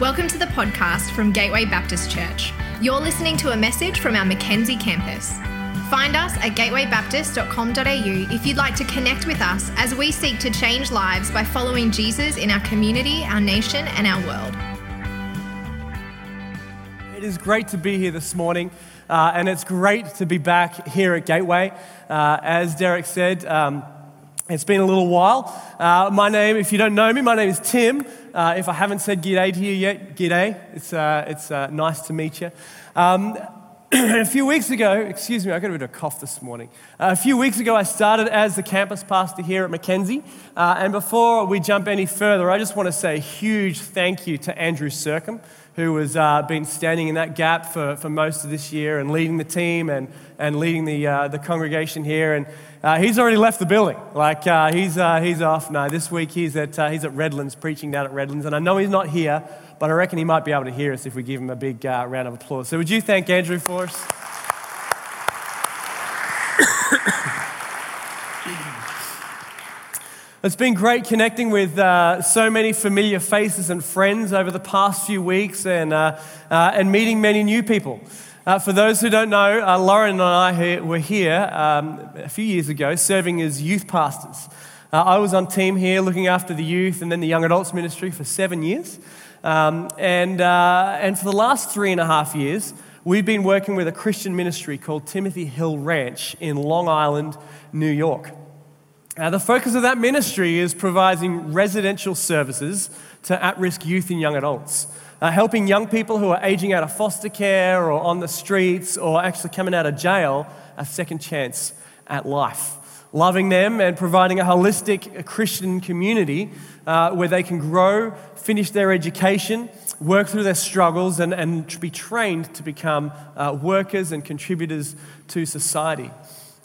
Welcome to the podcast from Gateway Baptist Church. You're listening to a message from our Mackenzie campus. Find us at gatewaybaptist.com.au if you'd like to connect with us as we seek to change lives by following Jesus in our community, our nation, and our world. It is great to be here this morning, uh, and it's great to be back here at Gateway. Uh, as Derek said, um, it's been a little while. Uh, my name, if you don't know me, my name is Tim. Uh, if I haven't said g'day to you yet, g'day. It's, uh, it's uh, nice to meet you. Um, a few weeks ago, excuse me, I got a bit of a cough this morning. Uh, a few weeks ago, I started as the campus pastor here at Mackenzie. Uh, and before we jump any further, I just want to say a huge thank you to Andrew Sercombe who has uh, been standing in that gap for, for most of this year and leading the team and, and leading the, uh, the congregation here. And uh, he's already left the building. Like, uh, he's, uh, he's off No, This week he's at, uh, he's at Redlands, preaching down at Redlands. And I know he's not here, but I reckon he might be able to hear us if we give him a big round of applause. So, would you thank Andrew for us? It's been great connecting with uh, so many familiar faces and friends over the past few weeks and, uh, uh, and meeting many new people. Uh, for those who don't know, uh, Lauren and I were here um, a few years ago serving as youth pastors. Uh, I was on team here looking after the youth and then the young adults ministry for seven years. Um, and, and for the last three and a half years, we've been working with a Christian ministry called Timothy Hill Ranch in Long Island, New York. Uh, the focus of that ministry is providing residential services to at risk youth and young adults, uh, helping young people who are aging out of foster care or on the streets or actually coming out of jail a second chance at life. Loving them and providing a holistic Christian community uh, where they can grow, finish their education, work through their struggles, and, and be trained to become uh, workers and contributors to society.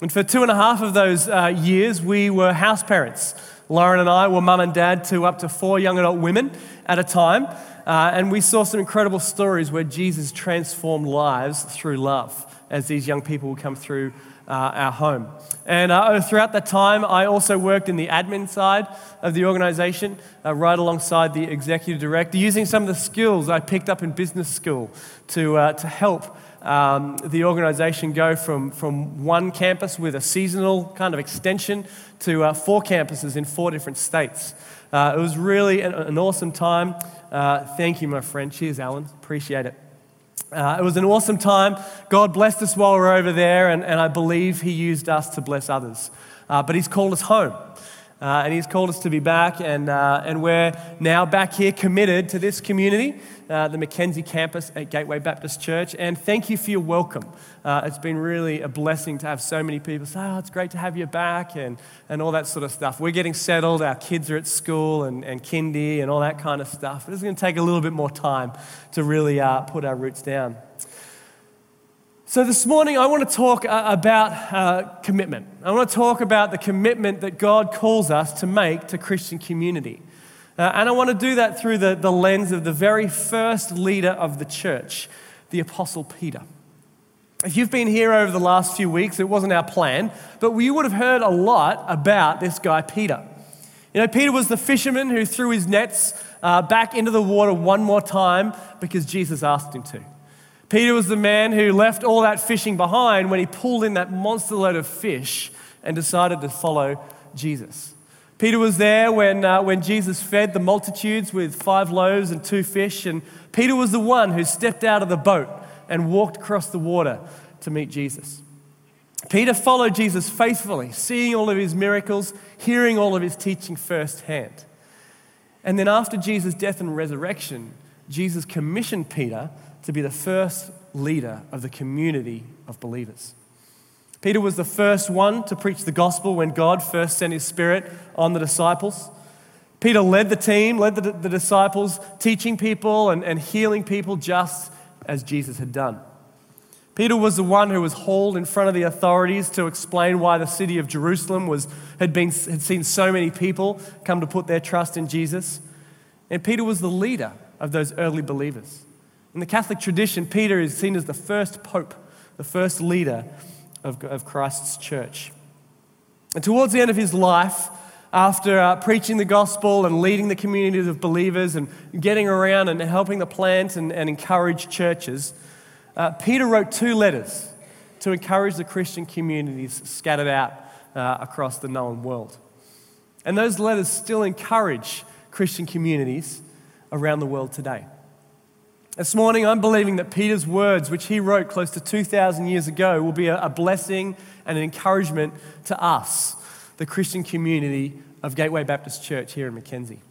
And for two and a half of those uh, years, we were house parents. Lauren and I were mum and dad to up to four young adult women at a time. Uh, and we saw some incredible stories where Jesus transformed lives through love as these young people would come through uh, our home. And uh, throughout that time, I also worked in the admin side of the organization, uh, right alongside the executive director, using some of the skills I picked up in business school to, uh, to help um, the organization go from, from one campus with a seasonal kind of extension to uh, four campuses in four different states. Uh, it was really an, an awesome time. Uh, thank you, my friend. Cheers, Alan. Appreciate it. Uh, it was an awesome time. God blessed us while we were over there, and, and I believe He used us to bless others. Uh, but He's called us home. Uh, and he's called us to be back, and, uh, and we're now back here committed to this community, uh, the Mackenzie campus at Gateway Baptist Church. And thank you for your welcome. Uh, it's been really a blessing to have so many people say, Oh, it's great to have you back, and, and all that sort of stuff. We're getting settled, our kids are at school and, and kindy and all that kind of stuff. But it's going to take a little bit more time to really uh, put our roots down. So, this morning, I want to talk uh, about uh, commitment. I want to talk about the commitment that God calls us to make to Christian community. Uh, and I want to do that through the, the lens of the very first leader of the church, the Apostle Peter. If you've been here over the last few weeks, it wasn't our plan, but you would have heard a lot about this guy, Peter. You know, Peter was the fisherman who threw his nets uh, back into the water one more time because Jesus asked him to. Peter was the man who left all that fishing behind when he pulled in that monster load of fish and decided to follow Jesus. Peter was there when, uh, when Jesus fed the multitudes with five loaves and two fish, and Peter was the one who stepped out of the boat and walked across the water to meet Jesus. Peter followed Jesus faithfully, seeing all of his miracles, hearing all of his teaching firsthand. And then after Jesus' death and resurrection, Jesus commissioned Peter to be the first leader of the community of believers. Peter was the first one to preach the gospel when God first sent his spirit on the disciples. Peter led the team, led the, the disciples, teaching people and, and healing people just as Jesus had done. Peter was the one who was hauled in front of the authorities to explain why the city of Jerusalem was, had, been, had seen so many people come to put their trust in Jesus. And Peter was the leader of those early believers. In the Catholic tradition, Peter is seen as the first pope, the first leader of, of Christ's church. And towards the end of his life, after uh, preaching the gospel and leading the communities of believers and getting around and helping to plant and, and encourage churches, uh, Peter wrote two letters to encourage the Christian communities scattered out uh, across the known world. And those letters still encourage Christian communities around the world today. This morning, I'm believing that Peter's words, which he wrote close to 2,000 years ago, will be a, blessing and an encouragement to us, the Christian community of Gateway Baptist Church here in Mackenzie.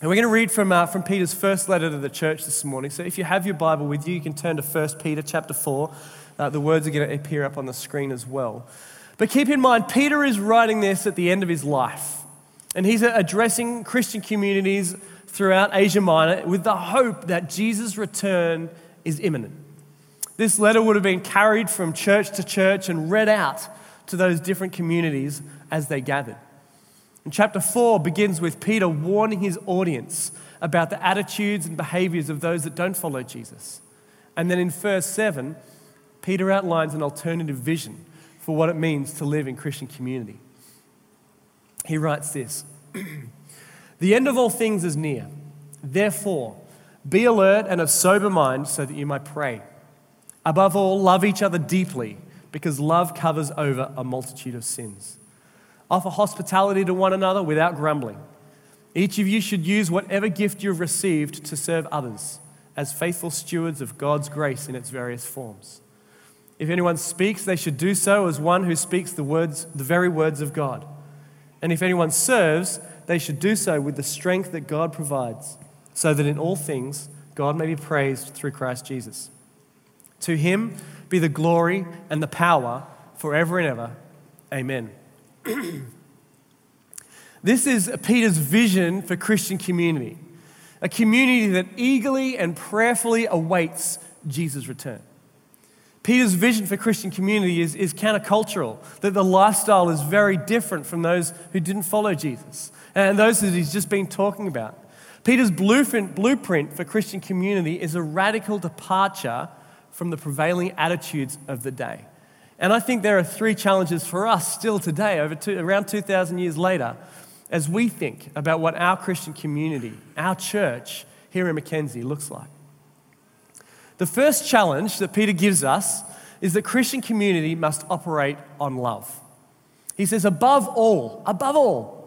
And we're going to read from, uh, from Peter's first letter to the church this morning. So if you have your Bible with you, you can turn to 1 Peter chapter 4. Uh, the words are going to appear up on the screen as well. But keep in mind, Peter is writing this at the end of his life. And he's addressing Christian communities throughout Asia Minor with the hope that Jesus' return is imminent. This letter would have been carried from church to church and read out to those different communities as they gathered. And chapter 4 begins with Peter warning his audience about the attitudes and behaviors of those that don't follow Jesus. And then in verse 7, Peter outlines an alternative vision for what it means to live in Christian community. He writes this The end of all things is near. Therefore, be alert and of sober mind so that you might pray. Above all, love each other deeply because love covers over a multitude of sins. Offer hospitality to one another without grumbling. Each of you should use whatever gift you've received to serve others as faithful stewards of God's grace in its various forms. If anyone speaks, they should do so as one who speaks the words, the very words of God. And if anyone serves, they should do so with the strength that God provides, so that in all things God may be praised through Christ Jesus. To him be the glory and the power forever and ever. Amen. this is Peter's vision for Christian community, a community that eagerly and prayerfully awaits Jesus' return. Peter's vision for Christian community is, is countercultural, that the lifestyle is very different from those who didn't follow Jesus and those that he's just been talking about. Peter's blueprint, blueprint for Christian community is a radical departure from the prevailing attitudes of the day. And I think there are three challenges for us still today, over two, around 2,000 years later, as we think about what our Christian community, our church here in Mackenzie looks like. The first challenge that Peter gives us is that Christian community must operate on love. He says, above all, above all,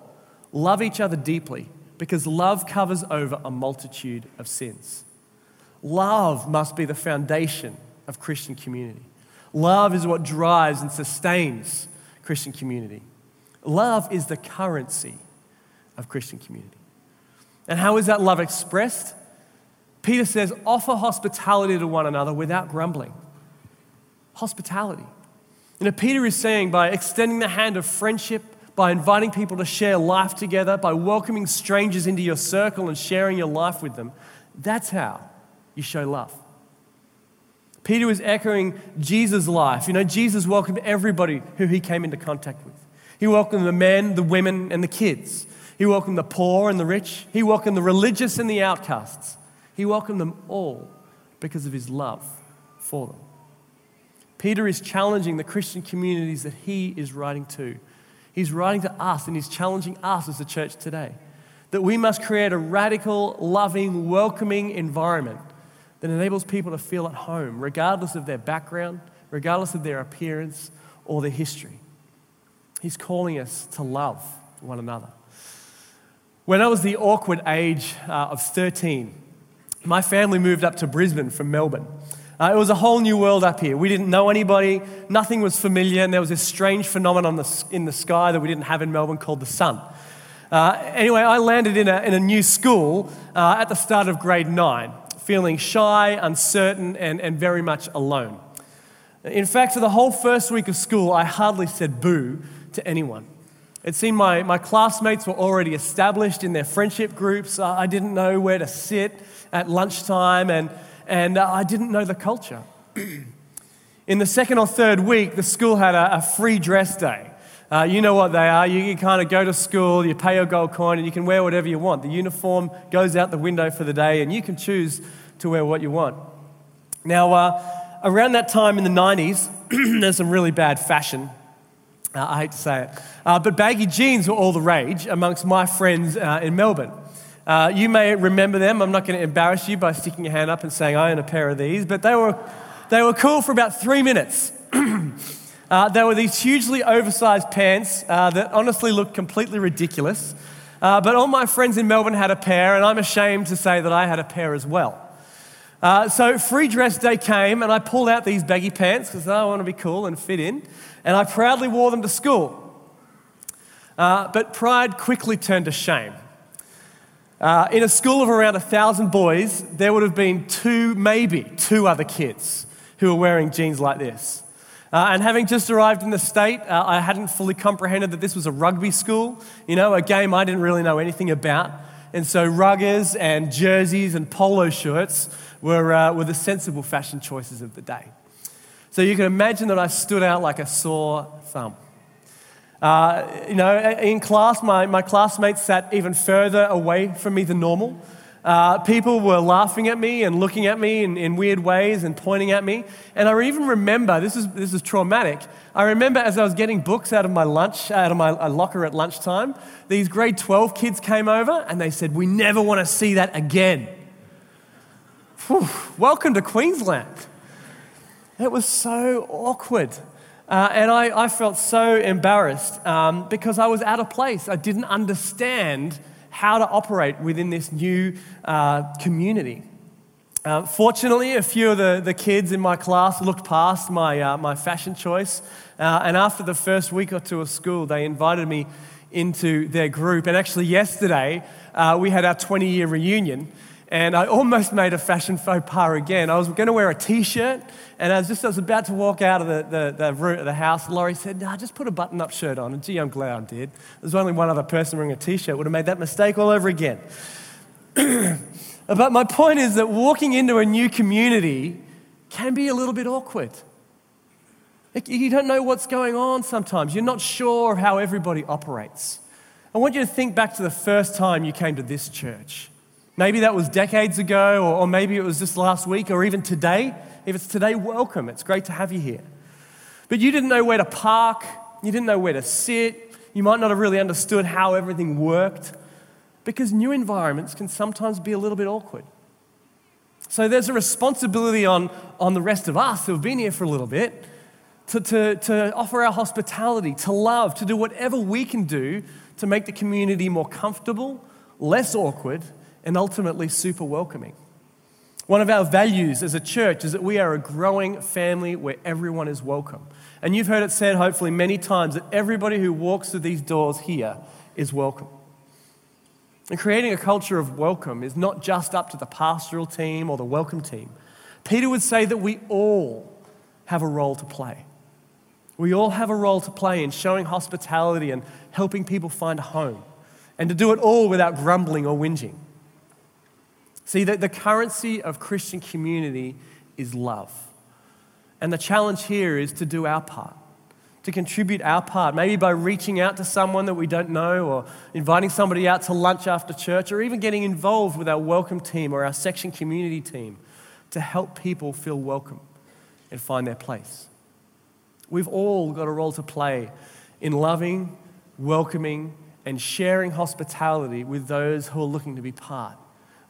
love each other deeply because love covers over a multitude of sins. Love must be the foundation of Christian community. Love is what drives and sustains Christian community. Love is the currency of Christian community. And how is that love expressed? Peter says, offer hospitality to one another without grumbling. Hospitality. You know, Peter is saying by extending the hand of friendship, by inviting people to share life together, by welcoming strangers into your circle and sharing your life with them, that's how you show love. Peter was echoing Jesus' life. You know, Jesus welcomed everybody who he came into contact with. He welcomed the men, the women, and the kids. He welcomed the poor and the rich. He welcomed the religious and the outcasts. He welcomed them all because of his love for them. Peter is challenging the Christian communities that he is writing to. He's writing to us and he's challenging us as a church today that we must create a radical, loving, welcoming environment that enables people to feel at home, regardless of their background, regardless of their appearance or their history. He's calling us to love one another. When I was the awkward age uh, of 13, my family moved up to Brisbane from Melbourne. Uh, it was a whole new world up here. We didn't know anybody, nothing was familiar, and there was this strange phenomenon in the sky that we didn't have in Melbourne called the sun. Uh, anyway, I landed in a, in a new school uh, at the start of grade nine, feeling shy, uncertain, and, and very much alone. In fact, for the whole first week of school, I hardly said boo to anyone. It seemed my, my classmates were already established in their friendship groups. I didn't know where to sit at lunchtime, and, and uh, I didn't know the culture. In the second or third week, the school had a, a free dress day. Uh, you know what they are. You can kind of go to school, you pay your gold coin, and you can wear whatever you want. The uniform goes out the window for the day, and you can choose to wear what you want. Now, uh, around that time in the 90s, there's some really bad fashion. Uh, I hate to say it. Uh, but baggy jeans were all the rage amongst my friends uh, in Melbourne. Uh, you may remember them. I'm not going to embarrass you by sticking your hand up and saying, I own a pair of these, but they were, they were cool for about three minutes. uh, they were these hugely oversized pants uh, that honestly looked completely ridiculous. Uh, but all my friends in Melbourne had a pair, and I'm ashamed to say that I had a pair as well. Uh, so free dress day came, and I pulled out these baggy pants because I want to be cool and fit in, and I proudly wore them to school. Uh, but pride quickly turned to shame. Uh, in a school of around a thousand boys, there would have been two, maybe two other kids who were wearing jeans like this. Uh, and having just arrived in the state, uh, I hadn't fully comprehended that this was a rugby school, you know, a game I didn't really know anything about. And so ruggers and jerseys and polo shirts were, uh, were the sensible fashion choices of the day. So you can imagine that I stood out like a sore thumb. Uh, you know, in class, my, my classmates sat even further away from me than normal. Uh, people were laughing at me and looking at me in, in, weird ways and pointing at me. And I even remember, this is, this is traumatic, I remember as I was getting books out of my lunch, out of my locker at lunchtime, these grade 12 kids came over and they said, We never want to see that again. Whew, welcome to Queensland. It was so awkward. Uh, and I, I, felt so embarrassed um, because I was out of place. I didn't understand how to operate within this new uh, community. Uh, fortunately, a few of the, the kids in my class looked past my, uh, my fashion choice. Uh, and after the first week or two of school, they invited me into their group. And actually, yesterday, uh, we had our 20 year reunion. And I almost made a fashion faux pas again. I was going to wear a t shirt, and I was just I was about to walk out of the, the, the, the house. Laurie said, nah, just put a button up shirt on. And gee, I'm glad I did. There's only one other person wearing a t shirt would have made that mistake all over again. but my point is that walking into a new community can be a little bit awkward. You don't know what's going on sometimes. You're not sure how everybody operates. I want you to think back to the first time you came to this church. Maybe that was decades ago, or, or maybe it was just last week, or even today. If it's today, welcome. It's great to have you here. But you didn't know where to park, you didn't know where to sit, you might not have really understood how everything worked, because new environments can sometimes be a little bit awkward. So there's a responsibility on, on the rest of us who have been here for a little bit to, to, to offer our hospitality, to love, to do whatever we can do to make the community more comfortable, less awkward, and ultimately super welcoming. One of our values as a church is that we are a growing family where everyone is welcome. And you've heard it said, hopefully, many times that everybody who walks through these doors here is welcome. And creating a culture of welcome is not just up to the pastoral team or the welcome team. Peter would say that we all have a role to play. We all have a role to play in showing hospitality and helping people find a home, and to do it all without grumbling or whinging. See, the, the currency of Christian community is love. And the challenge here is to do our part, to contribute our part, maybe by reaching out to someone that we don't know, or inviting somebody out to lunch after church, or even getting involved with our welcome team or our section community team to help people feel welcome and find their place. We've all got a role to play in loving, welcoming, and sharing hospitality with those who are looking to be part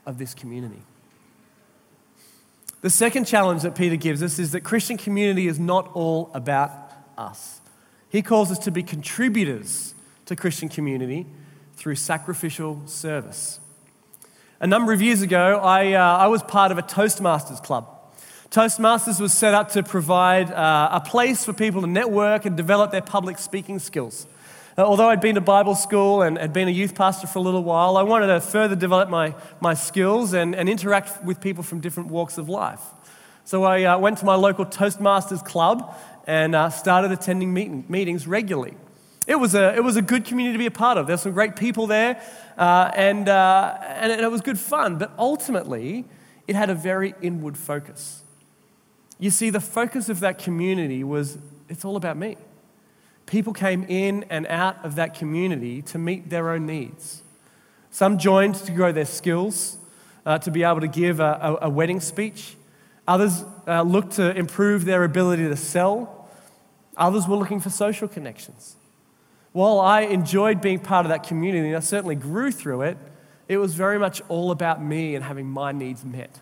of this community. The second challenge that Peter gives us is that Christian community is not all about us. He calls us to be contributors to Christian community through sacrificial service. A number of years ago, I, uh, I was part of a Toastmasters club. Toastmasters was set up to provide uh, a place for people to network and develop their public speaking skills. Uh, although I'd been to Bible school and had been a youth pastor for a little while, I wanted to further develop my, my skills and, and interact with people from different walks of life. So I uh, went to my local Toastmasters club and uh, started attending meet- meetings regularly. It was, a, it was a good community to be a part of. There's some great people there, uh, and, uh, and it was good fun. But ultimately, it had a very inward focus. You see, the focus of that community was it's all about me. People came in and out of that community to meet their own needs. Some joined to grow their skills, uh, to be able to give a, a, a wedding speech. Others uh, looked to improve their ability to sell. Others were looking for social connections. While I enjoyed being part of that community and I certainly grew through it, it was very much all about me and having my needs met.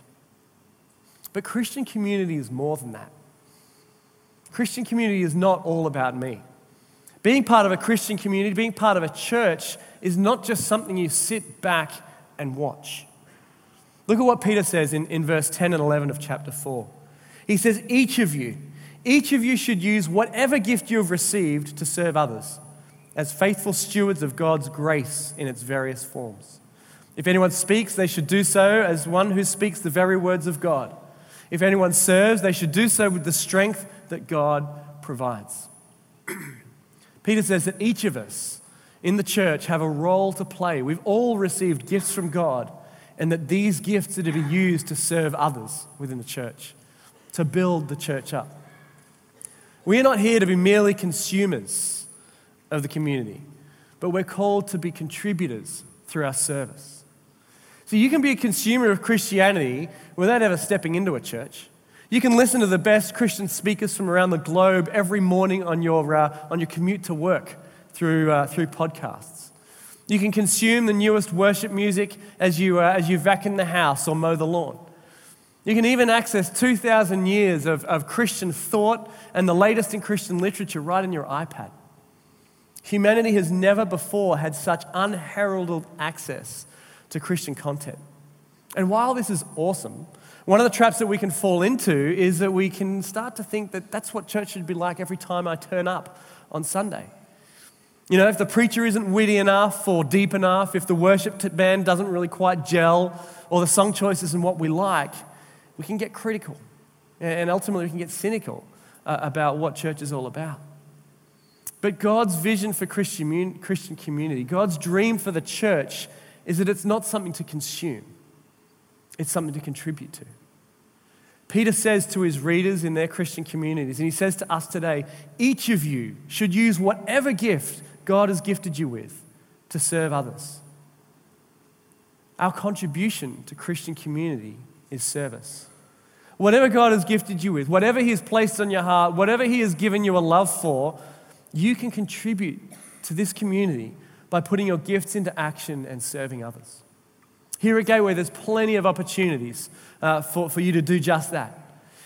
But Christian community is more than that. Christian community is not all about me. Being part of a Christian community, being part of a church, is not just something you sit back and watch. Look at what Peter says in, in verse 10 and 11 of chapter 4. He says, Each of you, each of you should use whatever gift you have received to serve others as faithful stewards of God's grace in its various forms. If anyone speaks, they should do so as one who speaks the very words of God. If anyone serves, they should do so with the strength that God provides. Peter says that each of us in the church have a role to play. We've all received gifts from God, and that these gifts are to be used to serve others within the church, to build the church up. We are not here to be merely consumers of the community, but we're called to be contributors through our service. So you can be a consumer of Christianity without ever stepping into a church. You can listen to the best Christian speakers from around the globe every morning on your, uh, on your commute to work through, uh, through podcasts. You can consume the newest worship music as you, uh, as you vacuum the house or mow the lawn. You can even access 2,000 years of, of Christian thought and the latest in Christian literature right in your iPad. Humanity has never before had such unheralded access to Christian content. And while this is awesome, one of the traps that we can fall into is that we can start to think that that's what church should be like every time I turn up on Sunday. You know, if the preacher isn't witty enough or deep enough, if the worship band doesn't really quite gel, or the song choice isn't what we like, we can get critical. And ultimately, we can get cynical uh, about what church is all about. But God's vision for Christian Christian community, God's dream for the church, is that it's not something to consume, it's something to contribute to. Peter says to his readers in their Christian communities, and he says to us today each of you should use whatever gift God has gifted you with to serve others. Our contribution to Christian community is service. Whatever God has gifted you with, whatever He has placed on your heart, whatever He has given you a love for, you can contribute to this community by putting your gifts into action and serving others. Here at Gateway, there's plenty of opportunities uh, for, for you to do just that.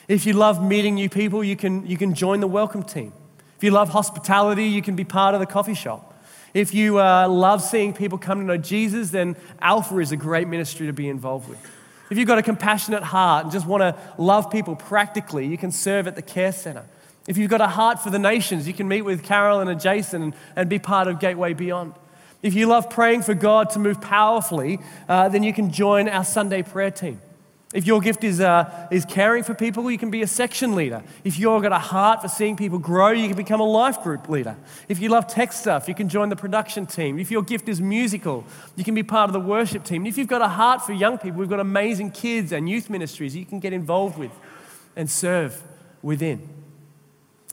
If you love meeting new people, you can, you can join the welcome team. If you love hospitality, you can be part of the coffee shop. If you uh, love seeing people come to know Jesus, then Alpha is a great ministry to be involved with. If you've got a compassionate heart and just want to love people practically, you can serve at the care center. If you've got a heart for the nations, you can meet with Carolyn and Jason and, and be part of Gateway Beyond. If you love praying for God to move powerfully, uh, then you can join our Sunday prayer team. If your gift is, uh, is caring for people, you can be a section leader. If you've got a heart for seeing people grow, you can become a life group leader. If you love tech stuff, you can join the production team. If your gift is musical, you can be part of the worship team. If you've got a heart for young people, we've got amazing kids and youth ministries you can get involved with and serve within.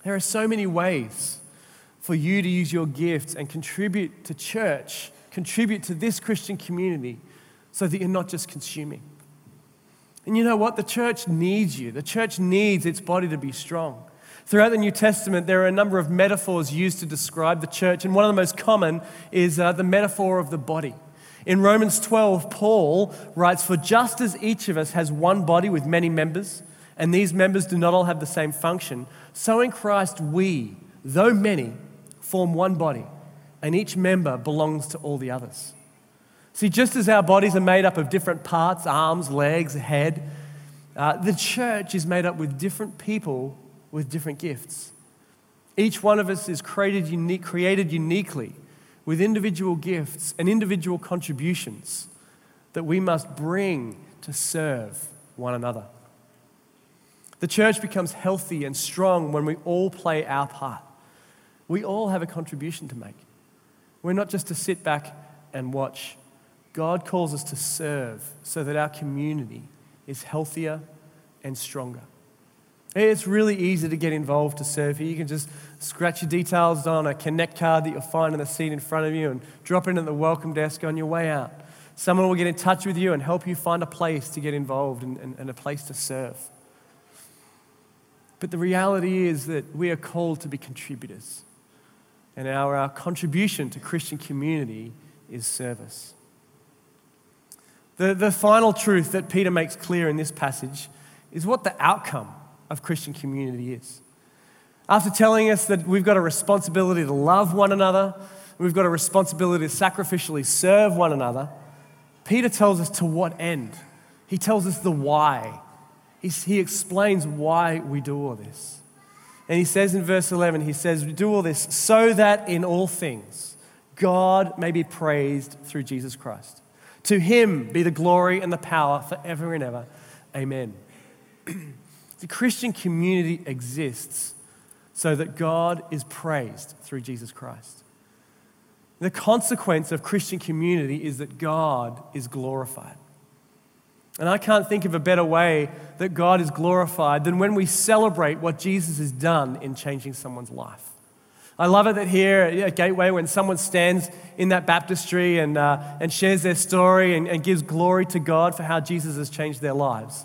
There are so many ways for you to use your gifts and contribute to church, contribute to this Christian community so that you're not just consuming. And you know what? The church needs you. The church needs its body to be strong. Throughout the New Testament, there are a number of metaphors used to describe the church, and one of the most common is uh, the metaphor of the body. In Romans 12, Paul writes, For just as each of us has one body with many members, and these members do not all have the same function, so in Christ we, though many, form one body, and each member belongs to all the others. See, just as our bodies are made up of different parts arms, legs, head uh, the church is made up with different people with different gifts. Each one of us is created, created uniquely with individual gifts and individual contributions that we must bring to serve one another. The church becomes healthy and strong when we all play our part. We all have a contribution to make. We're not just to sit back and watch God calls us to serve so that our community is healthier and stronger. It's really easy to get involved to serve here. You can just scratch your details on a connect card that you'll find in the seat in front of you and drop it in at the welcome desk on your way out. Someone will get in touch with you and help you find a place to get involved and, and, and a place to serve. But the reality is that we are called to be contributors. And our, our contribution to Christian community is service. The, the final truth that Peter makes clear in this passage is what the outcome of Christian community is. After telling us that we've got a responsibility to love one another, we've got a responsibility to sacrificially serve one another, Peter tells us to what end. He tells us the why. He's, he explains why we do all this. And he says in verse 11, he says, We do all this so that in all things God may be praised through Jesus Christ. To him be the glory and the power forever and ever. Amen. the Christian community exists so that God is praised through Jesus Christ. The consequence of Christian community is that God is glorified. And I can't think of a better way that God is glorified than when we celebrate what Jesus has done in changing someone's life. I love it that here at Gateway, when someone stands in that baptistry and, uh, and shares their story and, and gives glory to God for how Jesus has changed their lives,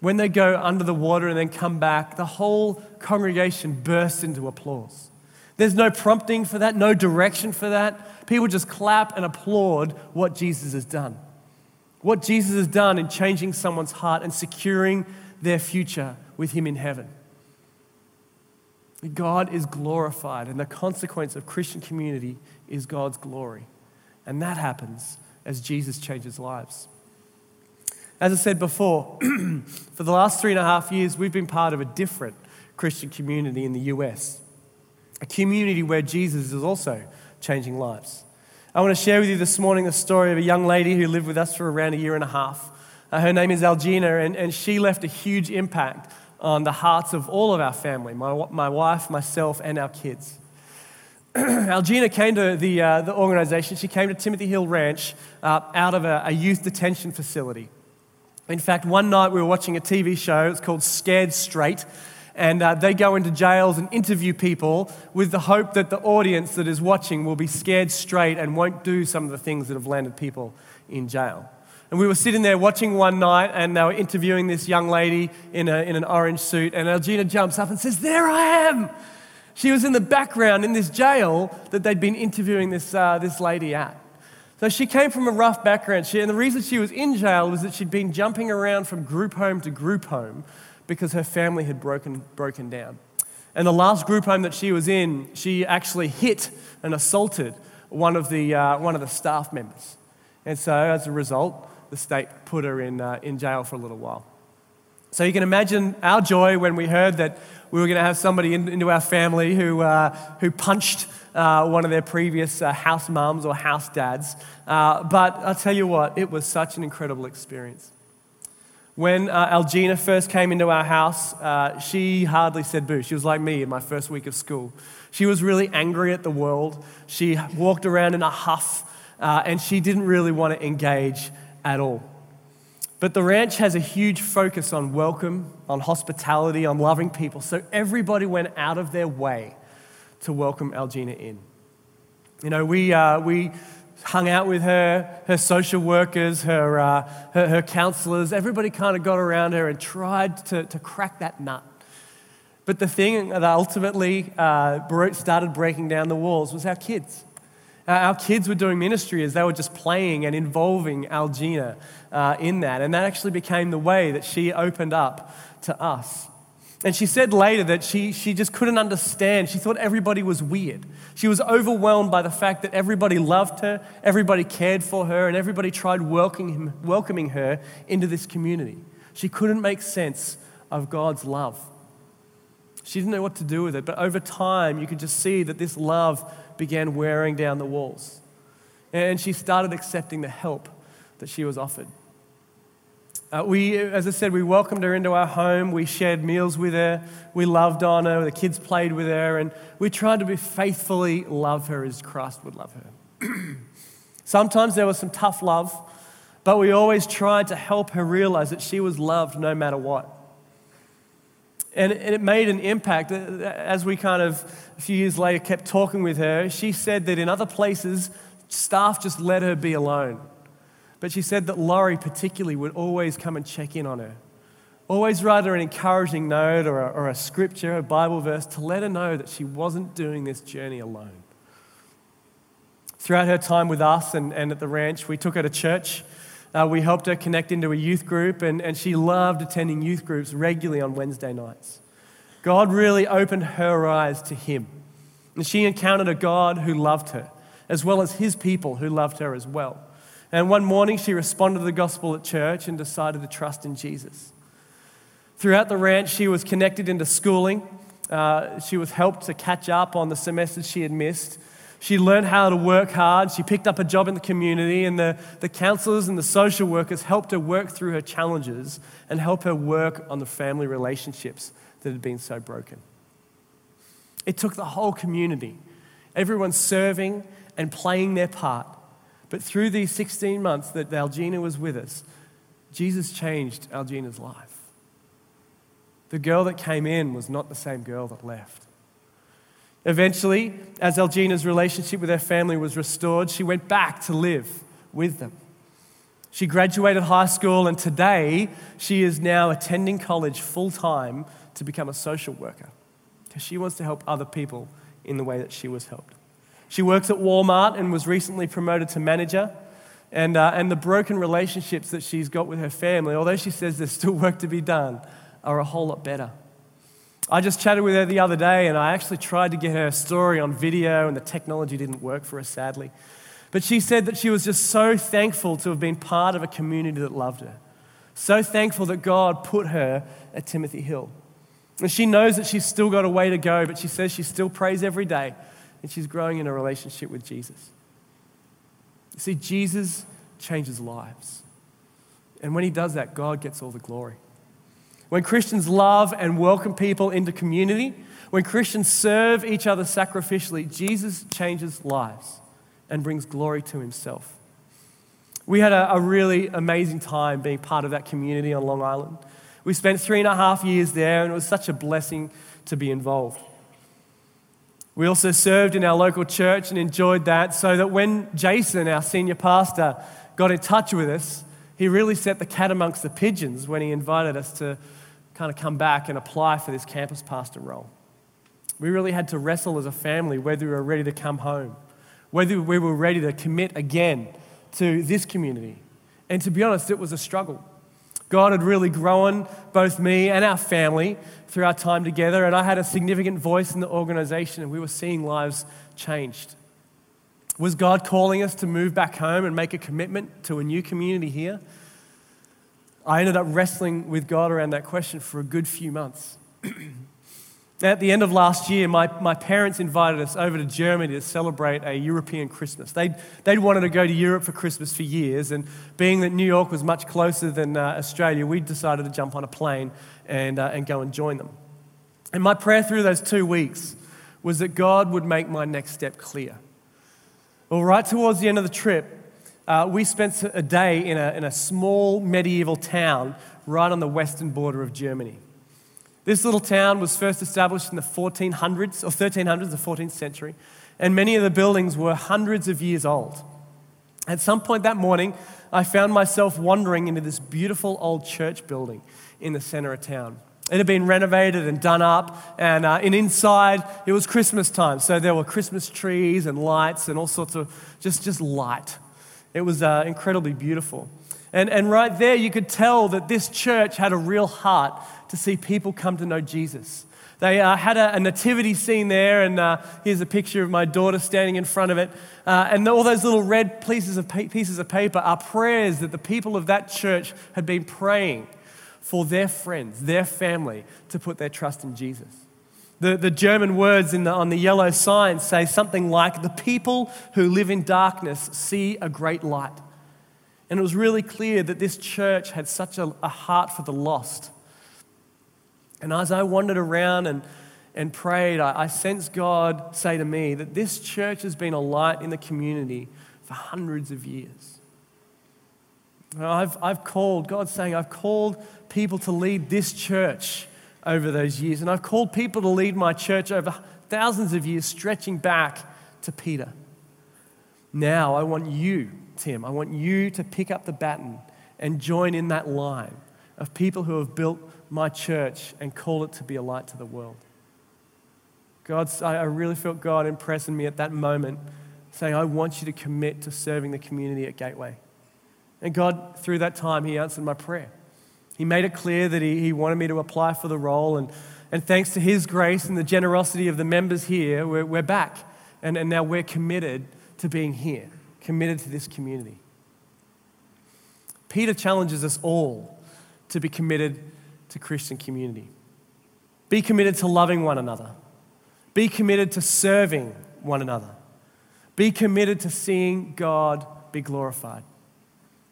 when they go under the water and then come back, the whole congregation bursts into applause. There's no prompting for that, no direction for that. People just clap and applaud what Jesus has done. What Jesus has done in changing someone's heart and securing their future with Him in heaven. God is glorified, and the consequence of Christian community is God's glory. And that happens as Jesus changes lives. As I said before, for the last three and a half years, we've been part of a different Christian community in the US, a community where Jesus is also changing lives. I want to share with you this morning the story of a young lady who lived with us for around a year and a half. Uh, her name is Algina, and, and she left a huge impact on the hearts of all of our family my, my wife, myself, and our kids. Algina came to the, uh, the organization, she came to Timothy Hill Ranch uh, out of a, a youth detention facility. In fact, one night we were watching a TV show, it's called Scared Straight, and uh, they go into jails and interview people with the hope that the audience that is watching will be scared straight and won't do some of the things that have landed people in jail. And we were sitting there watching one night, and they were interviewing this young lady in, a, in an orange suit. And Algina jumps up and says, There I am! She was in the background in this jail that they'd been interviewing this, uh, this lady at. So she came from a rough background. She, and the reason she was in jail was that she'd been jumping around from group home to group home because her family had broken, broken down. And the last group home that she was in, she actually hit and assaulted one of the, uh, one of the staff members. And so as a result, the state put her in, uh, in jail for a little while. So you can imagine our joy when we heard that we were going to have somebody in, into our family who, uh, who punched uh, one of their previous uh, house mums or house dads. Uh, but I'll tell you what, it was such an incredible experience. When uh, Algina first came into our house, uh, she hardly said boo. She was like me in my first week of school. She was really angry at the world. She walked around in a huff, and she didn't really want to engage at all. But the ranch has a huge focus on welcome, on hospitality, on loving people. So everybody went out of their way to welcome Algina in. You know, we, uh, we hung out with her, her social workers, her, uh, her, her, counselors. Everybody kind of got around her and tried to, to crack that nut. But the thing that ultimately uh, started breaking down the walls was our kids. Our kids were doing ministry as they were just playing and involving Algina uh, in that. And that actually became the way that she opened up to us. And she said later that she, she just couldn't understand. She thought everybody was weird. She was overwhelmed by the fact that everybody loved her, everybody cared for her, and everybody tried welcoming, welcoming her into this community. She couldn't make sense of God's love. She didn't know what to do with it, but over time, you could just see that this love began wearing down the walls. And she started accepting the help that she was offered. Uh, we, as I said, we welcomed her into our home. We shared meals with her. We loved on her. The kids played with her. And we tried to be faithfully love her as Christ would love her. Sometimes there was some tough love, but we always tried to help her realize that she was loved no matter what. And it made an impact. As we kind of, a few years later, kept talking with her, she said that in other places, staff just let her be alone. But she said that Laurie, particularly, would always come and check in on her, Always write her an encouraging note or a, or a scripture, a Bible verse to let her know that she wasn't doing this journey alone. Throughout her time with us and, and at the ranch, we took her to church. Uh, we helped her connect into a youth group, and, and she loved attending youth groups regularly on Wednesday nights. God really opened her eyes to Him. And she encountered a God who loved her, as well as His people who loved her as well. And one morning, she responded to the gospel at church and decided to trust in Jesus. Throughout the ranch, she was connected into schooling. Uh, she was helped to catch up on the semesters she had missed. She learned how to work hard. She picked up a job in the community, and the, the counselors and the social workers helped her work through her challenges and help her work on the family relationships that had been so broken. It took the whole community, everyone serving and playing their part. But through these 16 months that Algina was with us, Jesus changed Algina's life. The girl that came in was not the same girl that left. Eventually, as Algina's relationship with her family was restored, she went back to live with them. She graduated high school, and today she is now attending college full time to become a social worker because she wants to help other people in the way that she was helped. She works at Walmart and was recently promoted to manager. And, uh, and the broken relationships that she's got with her family, although she says there's still work to be done, are a whole lot better. I just chatted with her the other day and I actually tried to get her story on video, and the technology didn't work for her, sadly. But she said that she was just so thankful to have been part of a community that loved her. So thankful that God put her at Timothy Hill. And she knows that she's still got a way to go, but she says she still prays every day and she's growing in a relationship with Jesus. You see, Jesus changes lives. And when he does that, God gets all the glory. When Christians love and welcome people into community, when Christians serve each other sacrificially, Jesus changes lives and brings glory to himself. We had a, a, really amazing time being part of that community on Long Island. We spent three and a half years there, and it was such a blessing to be involved. We also served in our local church and enjoyed that, so that when Jason, our senior pastor, got in touch with us, he really set the cat amongst the pigeons when he invited us to kind of come back and apply for this campus pastor role. We really had to wrestle as a family whether we were ready to come home, whether we were ready to commit again to this community. And to be honest, it was a struggle. God had really grown both me and our family through our time together, and I had a significant voice in the organization, and we were seeing lives changed. Was God calling us to move back home and make a commitment to a new community here? I ended up wrestling with God around that question for a good few months. At the end of last year, my, my parents invited us over to Germany to celebrate a European Christmas. They'd, they'd wanted to go to Europe for Christmas for years, and being that New York was much closer than uh, Australia, we decided to jump on a plane and, uh, and go and join them. And my prayer through those two weeks was that God would make my next step clear. Well, right towards the end of the trip, uh, we spent a day in a, in a small medieval town right on the western border of Germany. This little town was first established in the 1400s or 1300s, the 14th century, and many of the buildings were hundreds of years old. At some point that morning, I found myself wandering into this beautiful old church building in the center of town. It had been renovated and done up, and, uh, and inside it was Christmas time. So there were Christmas trees and lights and all sorts of just, just light. It was uh, incredibly beautiful. And, and right there, you could tell that this church had a real heart to see people come to know Jesus. They uh, had a, a, nativity scene there, and uh, here's a picture of my daughter standing in front of it. Uh, and all those little red pieces of, pa- pieces of paper are prayers that the people of that church had been praying for their friends, their family, to put their trust in Jesus. The, the German words the, on the yellow sign say something like, The people who live in darkness see a great light. And it was really clear that this church had such a, a heart for the lost and as I wandered around and, and prayed, I, I sensed God say to me that this church has been a light in the community for hundreds of years. I've, I've called, God's saying, I've called people to lead this church over those years. And I've called people to lead my church over thousands of years, stretching back to Peter. Now I want you, Tim, I want you to pick up the baton and join in that line of people who have built my church and call it to be a light to the world. God, I really felt God impressing me at that moment, saying, I want you to commit to serving the community at Gateway. And God, through that time, He answered my prayer. He made it clear that He, he wanted me to apply for the role. And, and thanks to His grace and the generosity of the members here, we're, we're back. And, and now we're committed to being here, committed to this community. Peter challenges us all to be committed to Christian community. Be committed to loving one another. Be committed to serving one another. Be committed to seeing God be glorified.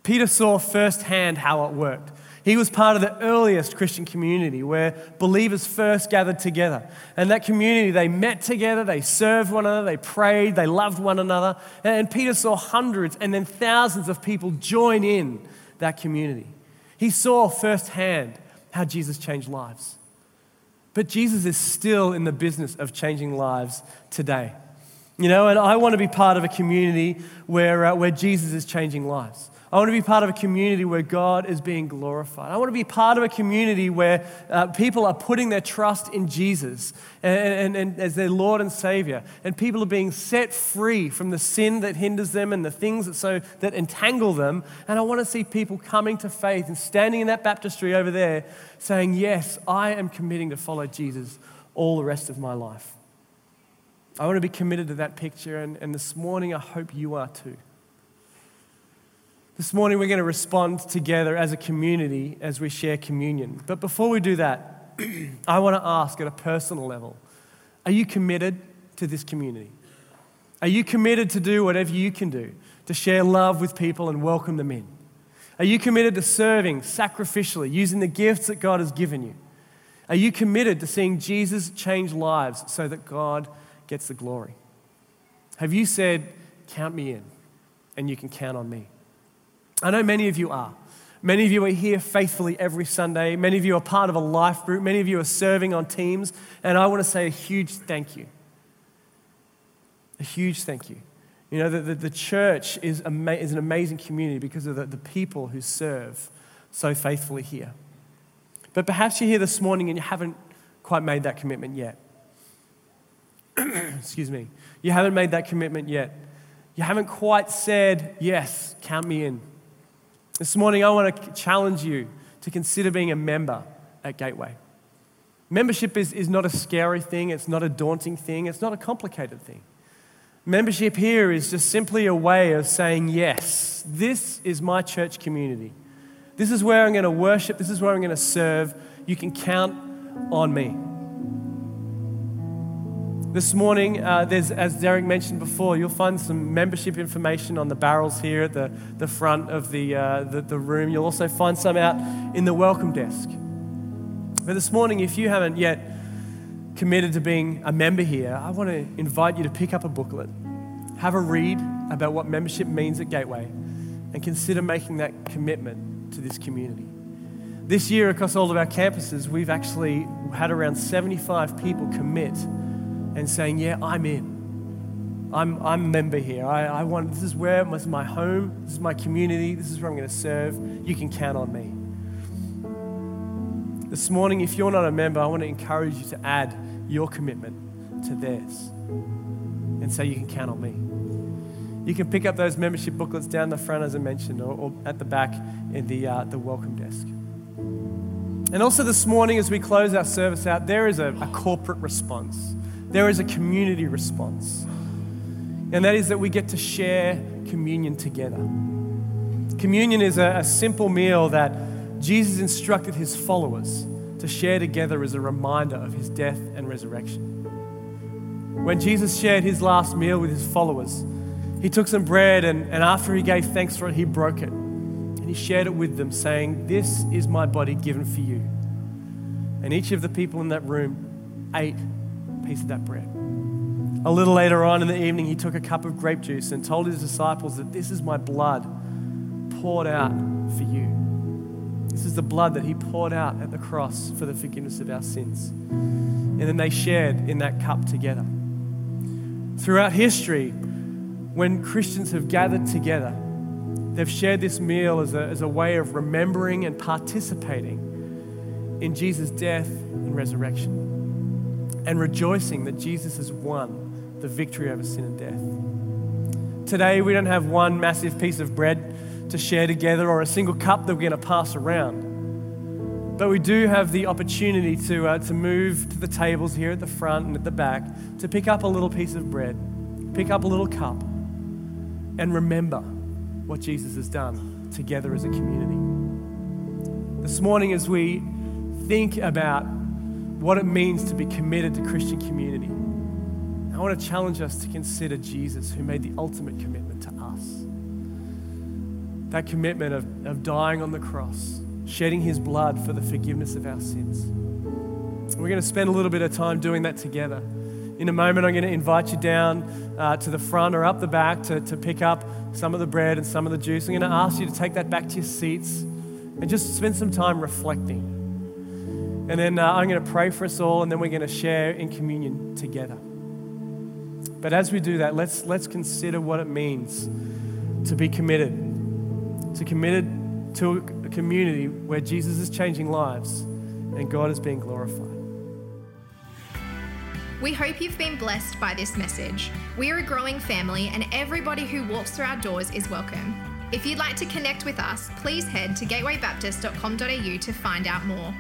Peter saw firsthand how it worked. He was part of the earliest Christian community where believers first gathered together. And that community, they met together, they served one another, they prayed, they loved one another. And Peter saw hundreds and then thousands of people join in that community. He saw firsthand how Jesus changed lives. But Jesus is still in the business of changing lives today. You know, and I want to be part of a community where, uh, where Jesus is changing lives. I want to be part of a community where God is being glorified. I want to be part of a community where uh, people are putting their trust in Jesus and, and, and, as their Lord and Savior. And people are being set free from the sin that hinders them and the things that, so, that entangle them. And I want to see people coming to faith and standing in that baptistry over there saying, Yes, I am committing to follow Jesus all the rest of my life. I want to be committed to that picture. And, and this morning, I hope you are too. This morning, we're going to respond together as a community as we share communion. But before we do that, I want to ask at a personal level are you committed to this community? Are you committed to do whatever you can do to share love with people and welcome them in? Are you committed to serving sacrificially, using the gifts that God has given you? Are you committed to seeing Jesus change lives so that God gets the glory? Have you said, Count me in, and you can count on me? I know many of you are. Many of you are here faithfully every Sunday. Many of you are part of a life group. Many of you are serving on teams. And I want to say a huge thank you. A huge thank you. You know, the, the, the church is, ama- is an amazing community because of the, the people who serve so faithfully here. But perhaps you're here this morning and you haven't quite made that commitment yet. Excuse me. You haven't made that commitment yet. You haven't quite said, Yes, count me in. This morning, I want to challenge you to consider being a member at Gateway. Membership is, is not a scary thing, it's not a daunting thing, it's not a complicated thing. Membership here is just simply a way of saying, Yes, this is my church community. This is where I'm going to worship, this is where I'm going to serve. You can count on me. This morning, uh, there's, as Derek mentioned before, you'll find some membership information on the barrels here at the, the front of the, uh, the, the room. You'll also find some out in the welcome desk. But this morning, if you haven't yet committed to being a member here, I want to invite you to pick up a booklet, have a read about what membership means at Gateway, and consider making that commitment to this community. This year, across all of our campuses, we've actually had around 75 people commit and saying, Yeah, I'm in. I'm, I'm a member here. I, I want, this is where, this is my home, this is my community, this is where I'm going to serve. You can count on me. This morning, if you're not a member, I want to encourage you to add your commitment to theirs and say, You can count on me. You can pick up those membership booklets down the front, as I mentioned, or, or at the back in the, uh, the welcome desk. And also, this morning, as we close our service out, there is a, a corporate response there is a community response. And that is that we get to share communion together. Communion is a, a, simple meal that Jesus instructed his followers to share together as a reminder of his death and resurrection. When Jesus shared his last meal with his followers, he took some bread and, and after he gave thanks for it, he broke it. And he shared it with them, saying, This is my body given for you. And each of the people in that room ate piece of that bread. A little later on in the evening, he took a cup of grape juice and told his disciples that this is my blood poured out for you. This is the blood that he poured out at the cross for the forgiveness of our sins. And then they shared in that cup together. Throughout history, when Christians have gathered together, they've shared this meal as a, as a way of remembering and participating in Jesus' death and resurrection and rejoicing that Jesus has won the victory over sin and death. Today, we don't have one massive piece of bread to share together or a single cup that we're going to pass around. But we do have the opportunity to, uh, to move to the tables here at the front and at the back to pick up a little piece of bread, pick up a little cup, and remember what Jesus has done together as a community. This morning, as we think about what it means to be committed to Christian community, I want to challenge us to consider Jesus, who made the ultimate commitment to us. That commitment of, of dying on the cross shedding his blood for the forgiveness of our sins. We're going to spend a little bit of time doing that together. In a moment, I'm going to invite you down uh, to the front or up the back to, to pick up some of the bread and some of the juice. I'm going to ask you to take that back to your seats and just spend some time reflecting. And then uh, I'm going to pray for us all, and then we're going to share in communion together. But as we do that, let's, let's consider what it means to be committed. To committed to a community where Jesus is changing lives and God is being glorified. We hope you've been blessed by this message. We are a growing family, and everybody who walks through our doors is welcome. If you'd like to connect with us, please head to gatewaybaptist.com.au to find out more.